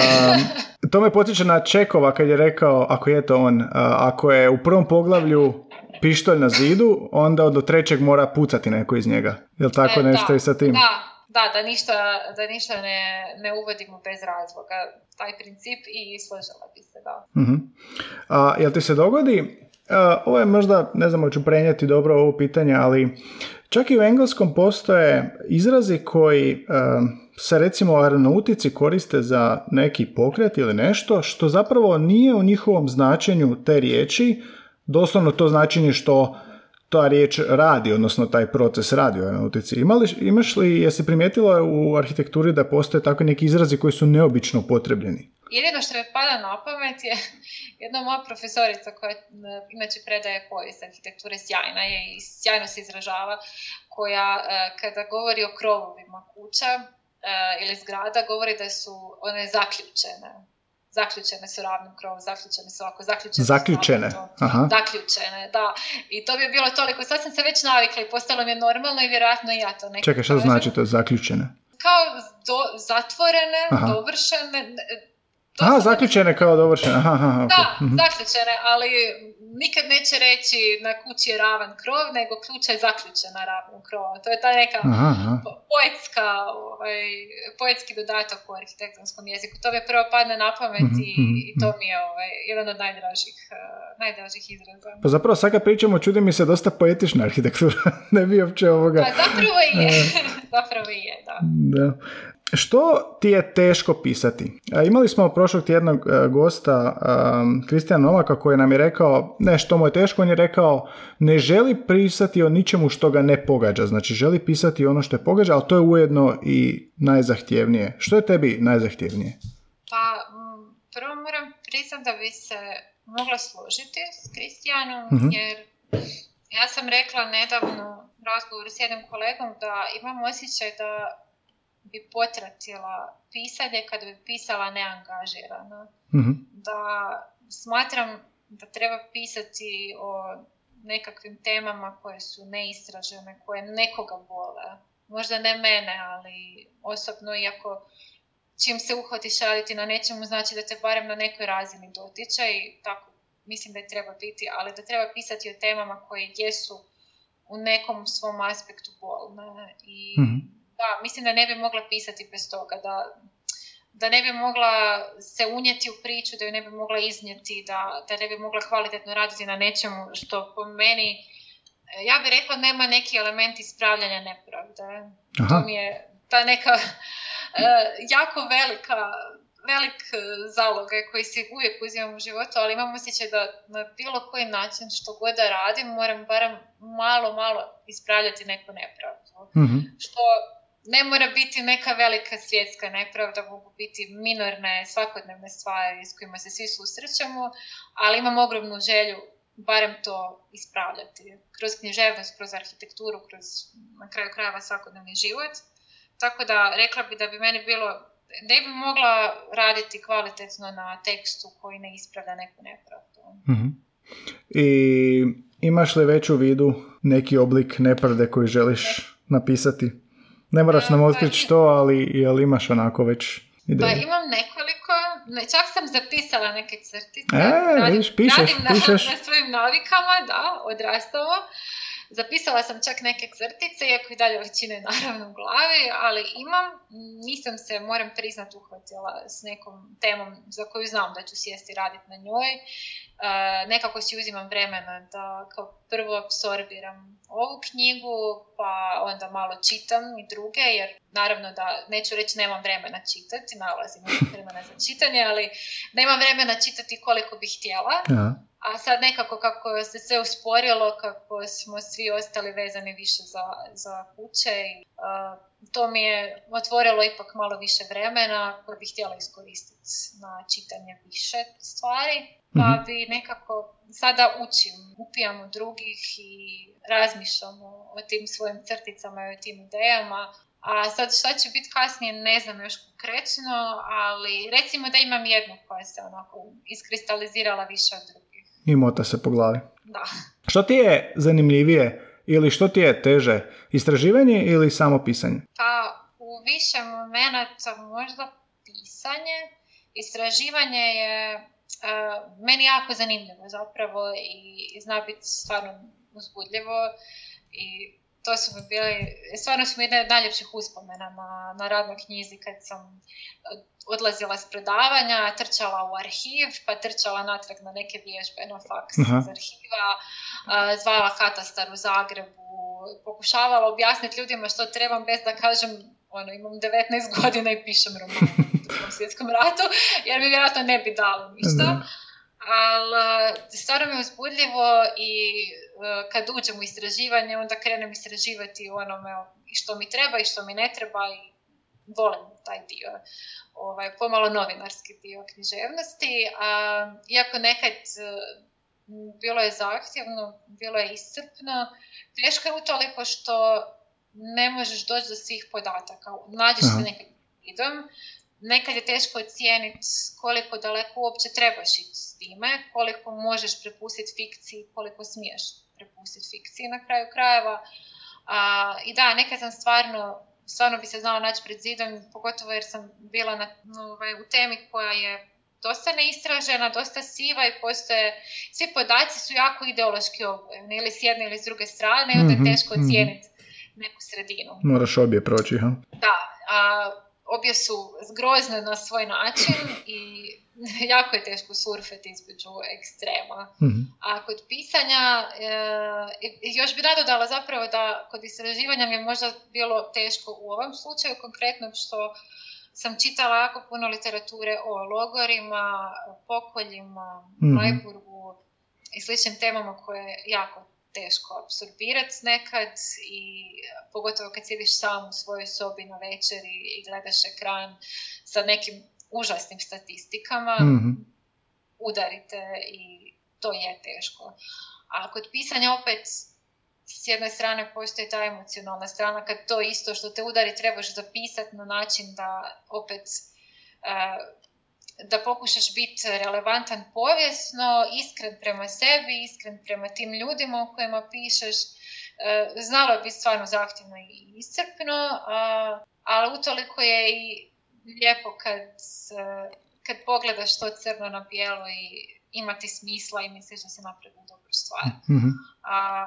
to me potiče na Čekova kad je rekao, ako je to on, ako je u prvom poglavlju pištolj na zidu, onda od trećeg mora pucati neko iz njega. Jel tako e, nešto i sa tim? Da, da, da ništa, da ništa ne, ne uvodimo bez razloga, taj princip i složila bi se, da. uh A, jel ti se dogodi, ovo je možda, ne znam, ću prenijeti dobro ovo pitanje, ali Čak i u engleskom postoje izrazi koji se recimo aeronautici koriste za neki pokret ili nešto što zapravo nije u njihovom značenju te riječi, doslovno to značenje što ta riječ radi, odnosno taj proces radi u aeronautici. imaš li, jesi primijetila u arhitekturi da postoje takvi neki izrazi koji su neobično potrebljeni? Jedino što me pada na pamet je jedna moja profesorica koja inače predaje povijest arhitekture sjajna je i sjajno se izražava, koja e, kada govori o krovovima kuća e, ili zgrada govori da su one zaključene zaključene su ravnim krovom, zaključene su ovako, zaključene Zaključene, aha. Zaključene, da. I to bi bilo toliko, sad sam se već navikla i postalo mi je normalno i vjerojatno i ja to nekako Čekaj, što znači to zaključene? Kao do, zatvorene, aha. dovršene, Aha, zaključene kao dovršene. Aha, aha, okay. Da, mhm. zaključene, ali nikad neće reći na kući je ravan krov, nego ključa je zaključena ravan krov. To je ta neka aha, poetska, ovaj, poetski dodatak u arhitektonskom jeziku. To mi prvo padne na pamet mhm, i, mhm, i, to mi je ovaj, jedan od najdražih, uh, najdražih izraza. Pa zapravo sad kad pričamo, čudi mi se dosta poetična arhitektura. ne bi uopće ovoga... Pa zapravo je, zapravo je, da. da. Što ti je teško pisati? Imali smo prošlog tjednog e, gosta Kristijana Novaka koji nam je rekao, ne što mu je teško, on je rekao ne želi pisati o ničemu što ga ne pogađa, znači želi pisati ono što je pogađa, ali to je ujedno i najzahtjevnije. Što je tebi najzahtjevnije? Pa, prvo moram priznati da bi se mogla složiti s Kristijanom, mhm. jer ja sam rekla nedavno u razgovoru s jednim kolegom da imam osjećaj da bi potratila pisanje kada bi pisala neangažirano. mm Da smatram da treba pisati o nekakvim temama koje su neistražene, koje nekoga bole. Možda ne mene, ali osobno, iako čim se uhvatiš raditi na nečemu, znači da te barem na nekoj razini dotiče i tako mislim da je treba biti, ali da treba pisati o temama koje jesu u nekom svom aspektu bolne i mm da, mislim da ne bi mogla pisati bez toga, da, da ne bi mogla se unijeti u priču, da ju ne bi mogla iznijeti, da, da ne bi mogla kvalitetno raditi na nečemu što po meni, ja bih rekla, nema neki element ispravljanja nepravde. To mi je ta neka uh, jako velika velik e, zalog koji se uvijek uzimam u životu, ali imam osjećaj da na bilo koji način što god da radim, moram barem malo, malo ispravljati neku nepravdu. mm Što ne mora biti neka velika svjetska nepravda, mogu biti minorne svakodnevne stvari s kojima se svi susrećemo, ali imam ogromnu želju barem to ispravljati kroz književnost, kroz arhitekturu, kroz na kraju krajeva svakodnevni život. Tako da rekla bi da bi meni bilo, ne bi mogla raditi kvalitetno na tekstu koji ne ispravlja neku nepravdu. mm I imaš li već u vidu neki oblik nepravde koji želiš napisati? Ne moraš nam otkriti pa što, ali jel imaš onako već ideje? Pa imam nekoliko, čak sam zapisala neke crtice. E, radim, pišeš, radim na, pišeš. na svojim navikama, da, odrastava. Zapisala sam čak neke crtice, iako i dalje većine naravno u glavi, ali imam, nisam se, moram priznat, uhvatila s nekom temom za koju znam da ću sjesti raditi na njoj. Uh, nekako si uzimam vremena da kao prvo absorbiram ovu knjigu, pa onda malo čitam i druge, jer naravno da neću reći nemam vremena čitati, nalazim vremena za čitanje, ali nemam vremena čitati koliko bih htjela. A sad nekako kako se sve usporilo, kako smo svi ostali vezani više za, za kuće, uh, to mi je otvorilo ipak malo više vremena koje bih htjela iskoristiti na čitanje više stvari pa mhm. bi nekako sada učim, upijam od drugih i razmišljam o tim svojim crticama i o tim idejama. A sad šta će biti kasnije ne znam još konkretno, ali recimo da imam jednu koja se onako iskristalizirala više od drugih. I mota se po glavi. Da. Što ti je zanimljivije ili što ti je teže, istraživanje ili samo pisanje? Pa u više momenata možda pisanje. Istraživanje je meni jako zanimljivo zapravo i, zna biti stvarno uzbudljivo i to su mi bili, stvarno su mi jedne od najljepših uspomena na, na radnoj knjizi kad sam odlazila s predavanja, trčala u arhiv, pa trčala natrag na neke vježbe na faks iz arhiva, zvala katastar u Zagrebu, pokušavala objasniti ljudima što trebam bez da kažem ono, imam 19 godina i pišem roman u svjetskom ratu, jer mi vjerojatno ne bi dalo ništa. Ali stvarno mi je uzbudljivo i e, kad uđem u istraživanje, onda krenem istraživati onome što mi treba i što mi ne treba i volim taj dio, ovaj, pomalo novinarski dio književnosti. A, iako nekad e, bilo je zahtjevno, bilo je iscrpno, teško je utoliko što ne možeš doći do svih podataka. Nađeš se nekad idom, nekad je teško ocijeniti koliko daleko uopće trebaš ići s time, koliko možeš prepustiti fikciji, koliko smiješ prepustiti fikciji na kraju krajeva. A, I da, nekad sam stvarno, stvarno bi se znala naći pred zidom, pogotovo jer sam bila na, ovaj, u temi koja je dosta neistražena, dosta siva i postoje, svi podaci su jako ideološki obojeni, ili s jedne ili s druge strane, i onda je mhm, teško mhm. ocijeniti neku sredinu. Moraš obje proći, ha? Da, a obje su zgrozne na svoj način i jako je teško surfeti između ekstrema. mm A kod pisanja, e, još bi nadodala zapravo da kod istraživanja mi je možda bilo teško u ovom slučaju konkretno što sam čitala jako puno literature o logorima, pokoljima, mm i sličnim temama koje jako teško apsorbirati nekad i pogotovo kad sjediš sam u svojoj sobi na večeri i gledaš ekran sa nekim užasnim statistikama, mm udarite i to je teško. A kod pisanja opet s jedne strane postoji ta emocionalna strana kad to isto što te udari trebaš zapisati na način da opet da pokušaš biti relevantan povijesno, iskren prema sebi, iskren prema tim ljudima o kojima pišeš. E, znalo je biti stvarno zahtjevno i iscrpno, ali utoliko je i lijepo kad, kad pogledaš to crno na bijelo i imati smisla i misliš da se napravio dobru stvar. mm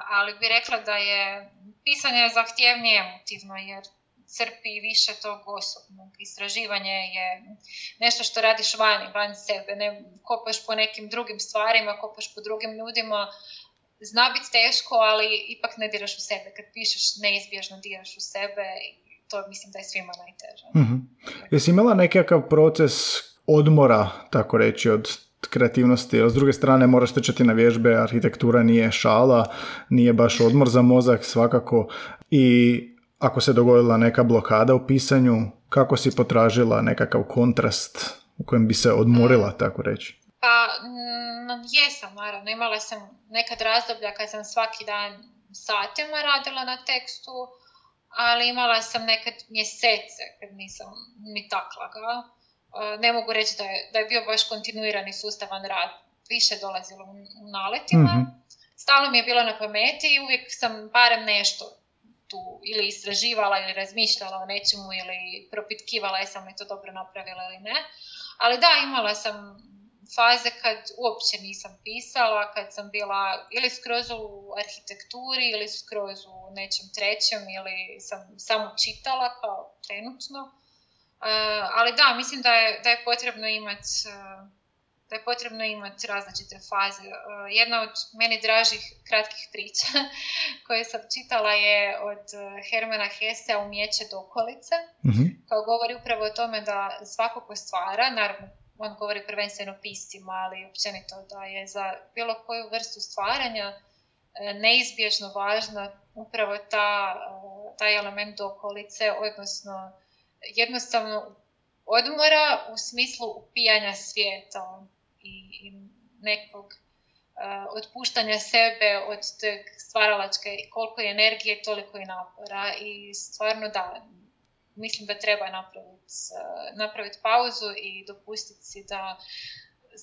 ali bi rekla da je pisanje zahtjevnije emotivno jer crpi više tog osobnog. Istraživanje je nešto što radiš vani, van sebe, ne kopaš po nekim drugim stvarima, kopaš po drugim ljudima. Zna biti teško, ali ipak ne diraš u sebe. Kad pišeš, neizbježno diraš u sebe i to mislim da je svima najteže. mm Jesi imala nekakav proces odmora, tako reći, od kreativnosti, a s druge strane moraš trčati na vježbe, arhitektura nije šala, nije baš odmor za mozak svakako i ako se dogodila neka blokada u pisanju, kako si potražila nekakav kontrast u kojem bi se odmorila, tako reći? Pa, mm, jesam, naravno. Imala sam nekad razdoblja kad sam svaki dan satima radila na tekstu, ali imala sam nekad mjesece kad nisam ni takla ga. E, ne mogu reći da je, da je bio baš kontinuirani sustavan rad. Više dolazilo u naletima. mm Stalno mi je bilo na pameti i uvijek sam barem nešto tu ili istraživala ili razmišljala o nečemu ili propitkivala jesam li to dobro napravila ili ne. Ali da, imala sam faze kad uopće nisam pisala, kad sam bila ili skroz u arhitekturi ili skroz u nečem trećem ili sam samo čitala kao trenutno. Uh, ali da, mislim da je, da je potrebno imati uh, da je potrebno imati različite faze. E, jedna od meni dražih kratkih priča koje sam čitala je od e, Hermana Hesea Umjeće dokolice, mm koja govori upravo o tome da svako ko stvara, naravno on govori prvenstveno piscima, ali općenito da je za bilo koju vrstu stvaranja e, neizbježno važno upravo ta, taj element dokolice, odnosno jednostavno odmora u smislu upijanja svijeta i, i nekog uh, otpuštanja sebe od te stvaralačke, koliko je energije, toliko i napora i stvarno da, mislim da treba napraviti uh, napravit pauzu i dopustiti si da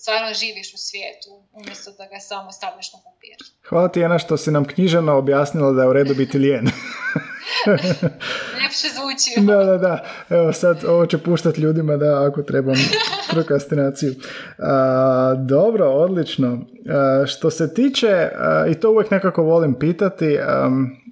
stvarno živiš u svijetu, umjesto da ga samo stavljaš na papir. Hvala ti, Jana, što si nam knjiženo objasnila da je u redu biti lijen. Ljepše zvuči. da, da, da. Evo sad, ovo će puštati ljudima da ako trebam prokrastinaciju. dobro, odlično. što se tiče, i to uvijek nekako volim pitati,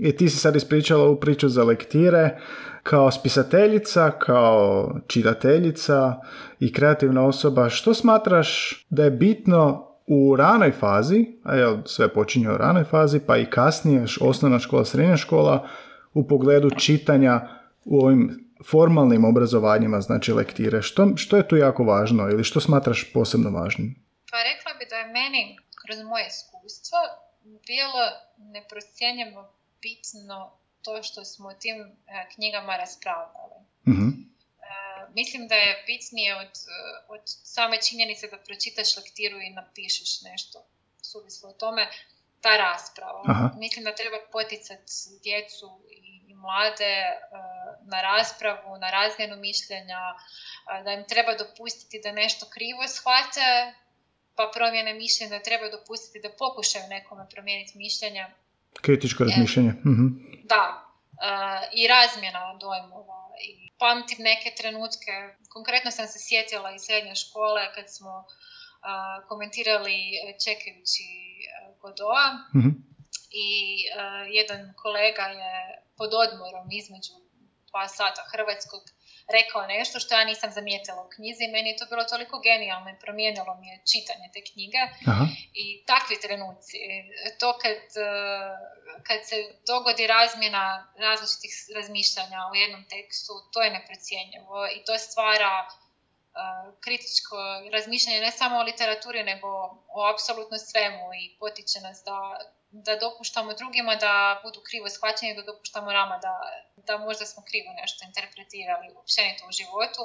i ti si sad ispričala u priču za lektire, kao spisateljica, kao čitateljica i kreativna osoba, što smatraš da je bitno u ranoj fazi, a sve počinje u ranoj fazi, pa i kasnije, osnovna škola, srednja škola, u pogledu čitanja u ovim formalnim obrazovanjima, znači lektire. Što, što je tu jako važno ili što smatraš posebno važnim? Pa rekla bi da je meni, kroz moje iskustvo, bilo neprocjenjivo bitno to što smo o tim e, knjigama raspravljali. E, mislim da je bitnije od, od same činjenice da pročitaš lektiru i napišeš nešto suvislo o tome, ta rasprava. Aha. Mislim da treba poticati djecu i, i mlade e, na raspravu, na razmjenu mišljenja, e, da im treba dopustiti da nešto krivo shvate, pa promjene mišljenja, da treba dopustiti da pokušaju nekome promijeniti mišljenja. Kritičko razmišljanje. Mhm. Da, e, i razmjena dojmova. I pamtim neke trenutke, konkretno sam se sjetila iz srednje škole kad smo komentirali čekajući uh, Godoa Mhm. i a, jedan kolega je pod odmorom između dva sata hrvatskog rekao nešto što ja nisam zamijetila u knjizi. Meni je to bilo toliko genijalno i promijenilo mi je čitanje te knjige. Aha. I takvi trenuci, to kad, kad se dogodi razmjena različitih razmišljanja u jednom tekstu, to je neprocjenjivo i to stvara kritičko razmišljanje ne samo o literaturi, nego o apsolutno svemu i potiče nas da, da dopuštamo drugima da budu krivo shvaćeni da dopuštamo nama da, da možda smo krivo nešto interpretirali općenito u životu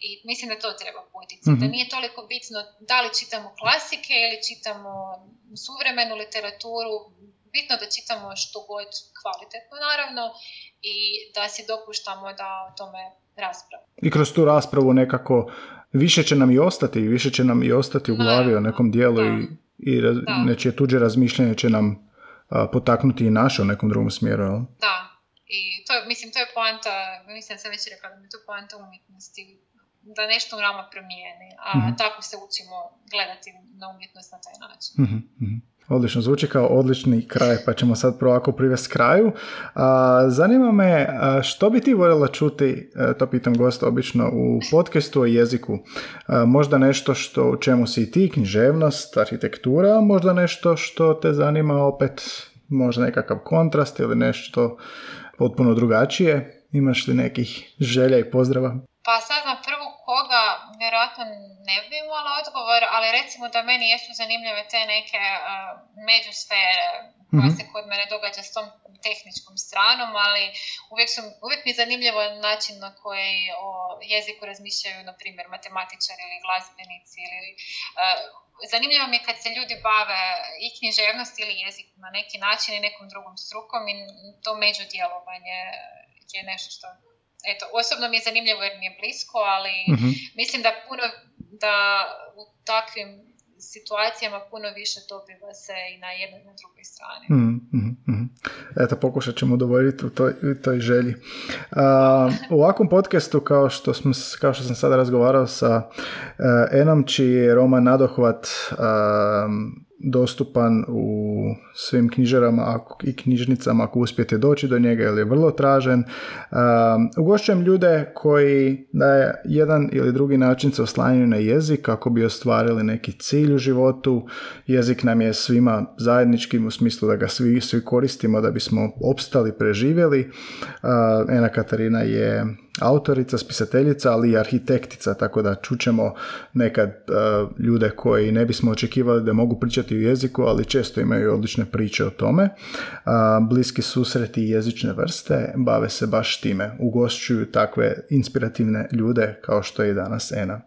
i mislim da to treba poticati. Da Mhm. nije toliko bitno da li čitamo klasike ili čitamo suvremenu literaturu, bitno da čitamo što god kvalitetno naravno i da si dopuštamo da o tome raspravimo. I kroz tu raspravu nekako više će nam i ostati, više će nam i ostati u glavi o nekom dijelu Da. i, i raz, nečije tuđe razmišljanje će nam a, potaknuti i naše u nekom drugom smjeru. Jel? Da, i to je, mislim, to je poanta, mislim da sam već rekla da mi je to poanta umjetnosti, da nešto u nama promijeni, a Mhm. tako se učimo gledati na umjetnost na taj način. Mhm, mhm. Odlično, zvuči kao odlični kraj, pa ćemo sad prvo ovako privesti kraju. Zanima me, što bi ti voljela čuti, e, to pitam gosta obično, u podcastu o jeziku? A, možda nešto što u čemu si ti, književnost, arhitektura, možda nešto što te zanima opet, možda nekakav kontrast ili nešto potpuno drugačije? Imaš li nekih želja i pozdrava? Pa sad na prvu koga, vjerojatno ne bi imala odgovor, ali recimo da meni jesu zanimljive te neke uh, međusfere koja Mhm. se kod mene događa s tom tehničkom stranom, ali uvijek, su, uvijek mi je zanimljivo način na koji o jeziku razmišljaju, na primjer, matematičari ili glazbenici ili uh, Zanimljivo mi je kad se ljudi bave i književnost ili jezik na neki način i nekom drugom strukom i to međudjelovanje je nešto što eto, osobno mi je zanimljivo jer mi je blisko, ali Mhm. mislim da puno, da u takvim situacijama puno više dobiva se i na jednoj i na drugoj strani. Mhm, mhm, mhm. Eto, pokušat ćemo udovoljiti u toj, u toj želji. A, u ovakvom podcastu, kao što, smo, kao što sam sada razgovarao sa uh, Enom, čiji je roman Nadohvat um, dostupan u svim knjižarama i knjižnicama ako uspijete doći do njega jer je vrlo tražen. Um, ugošćujem ljude koji na jedan ili drugi način se oslanjaju na jezik kako bi ostvarili neki cilj u životu. Jezik nam je svima zajedničkim u smislu da ga svi, svi koristimo da bismo opstali, preživjeli. Uh, Ena Katarina je autorica, spisateljica, ali i arhitektica, tako da čućemo nekad uh, ljude koji ne bismo očekivali da mogu pričati u jeziku, ali često imaju odlične priče o tome. Uh, bliski susreti i jezične vrste bave se baš time. Ugošćuju takve inspirativne ljude kao što je i danas Ena.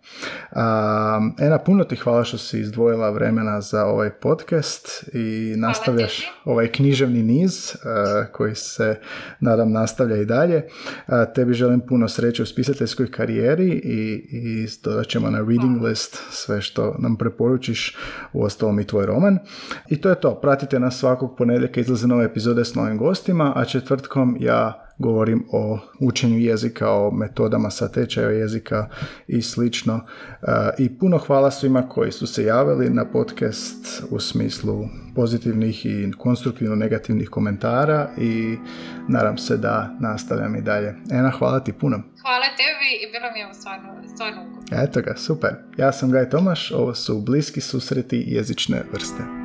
Um, Ena, puno ti hvala što si izdvojila vremena za ovaj podcast i nastavljaš ovaj književni niz uh, koji se nadam nastavlja i dalje. Uh, tebi želim puno sreće u spisateljskoj karijeri i, i dodat ćemo na reading list sve što nam preporučiš, u ostalom i tvoj roman. I to je to. Pratite nas svakog ponedjeljka izlaze nove epizode s novim gostima, a četvrtkom ja govorim o učenju jezika, o metodama sa tečaja jezika i slično. E, I puno hvala svima koji su se javili na podcast u smislu pozitivnih i konstruktivno negativnih komentara i nadam se da nastavljam i dalje. Ena, hvala ti puno. Hvala tebi i bilo mi je stvarno, stvarno Eto ga, super. Ja sam Gaj Tomaš, ovo su bliski susreti jezične vrste.